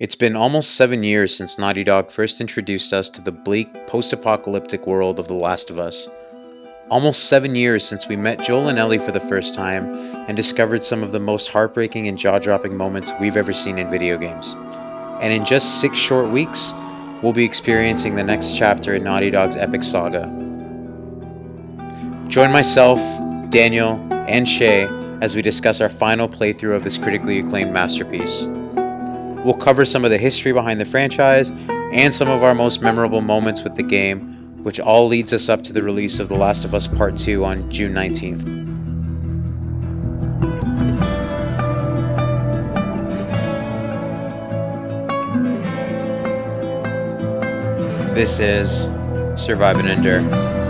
It's been almost seven years since Naughty Dog first introduced us to the bleak, post apocalyptic world of The Last of Us. Almost seven years since we met Joel and Ellie for the first time and discovered some of the most heartbreaking and jaw dropping moments we've ever seen in video games. And in just six short weeks, we'll be experiencing the next chapter in Naughty Dog's epic saga. Join myself, Daniel, and Shay as we discuss our final playthrough of this critically acclaimed masterpiece. We'll cover some of the history behind the franchise and some of our most memorable moments with the game, which all leads us up to the release of The Last of Us Part 2 on June 19th. This is Survive and Endure.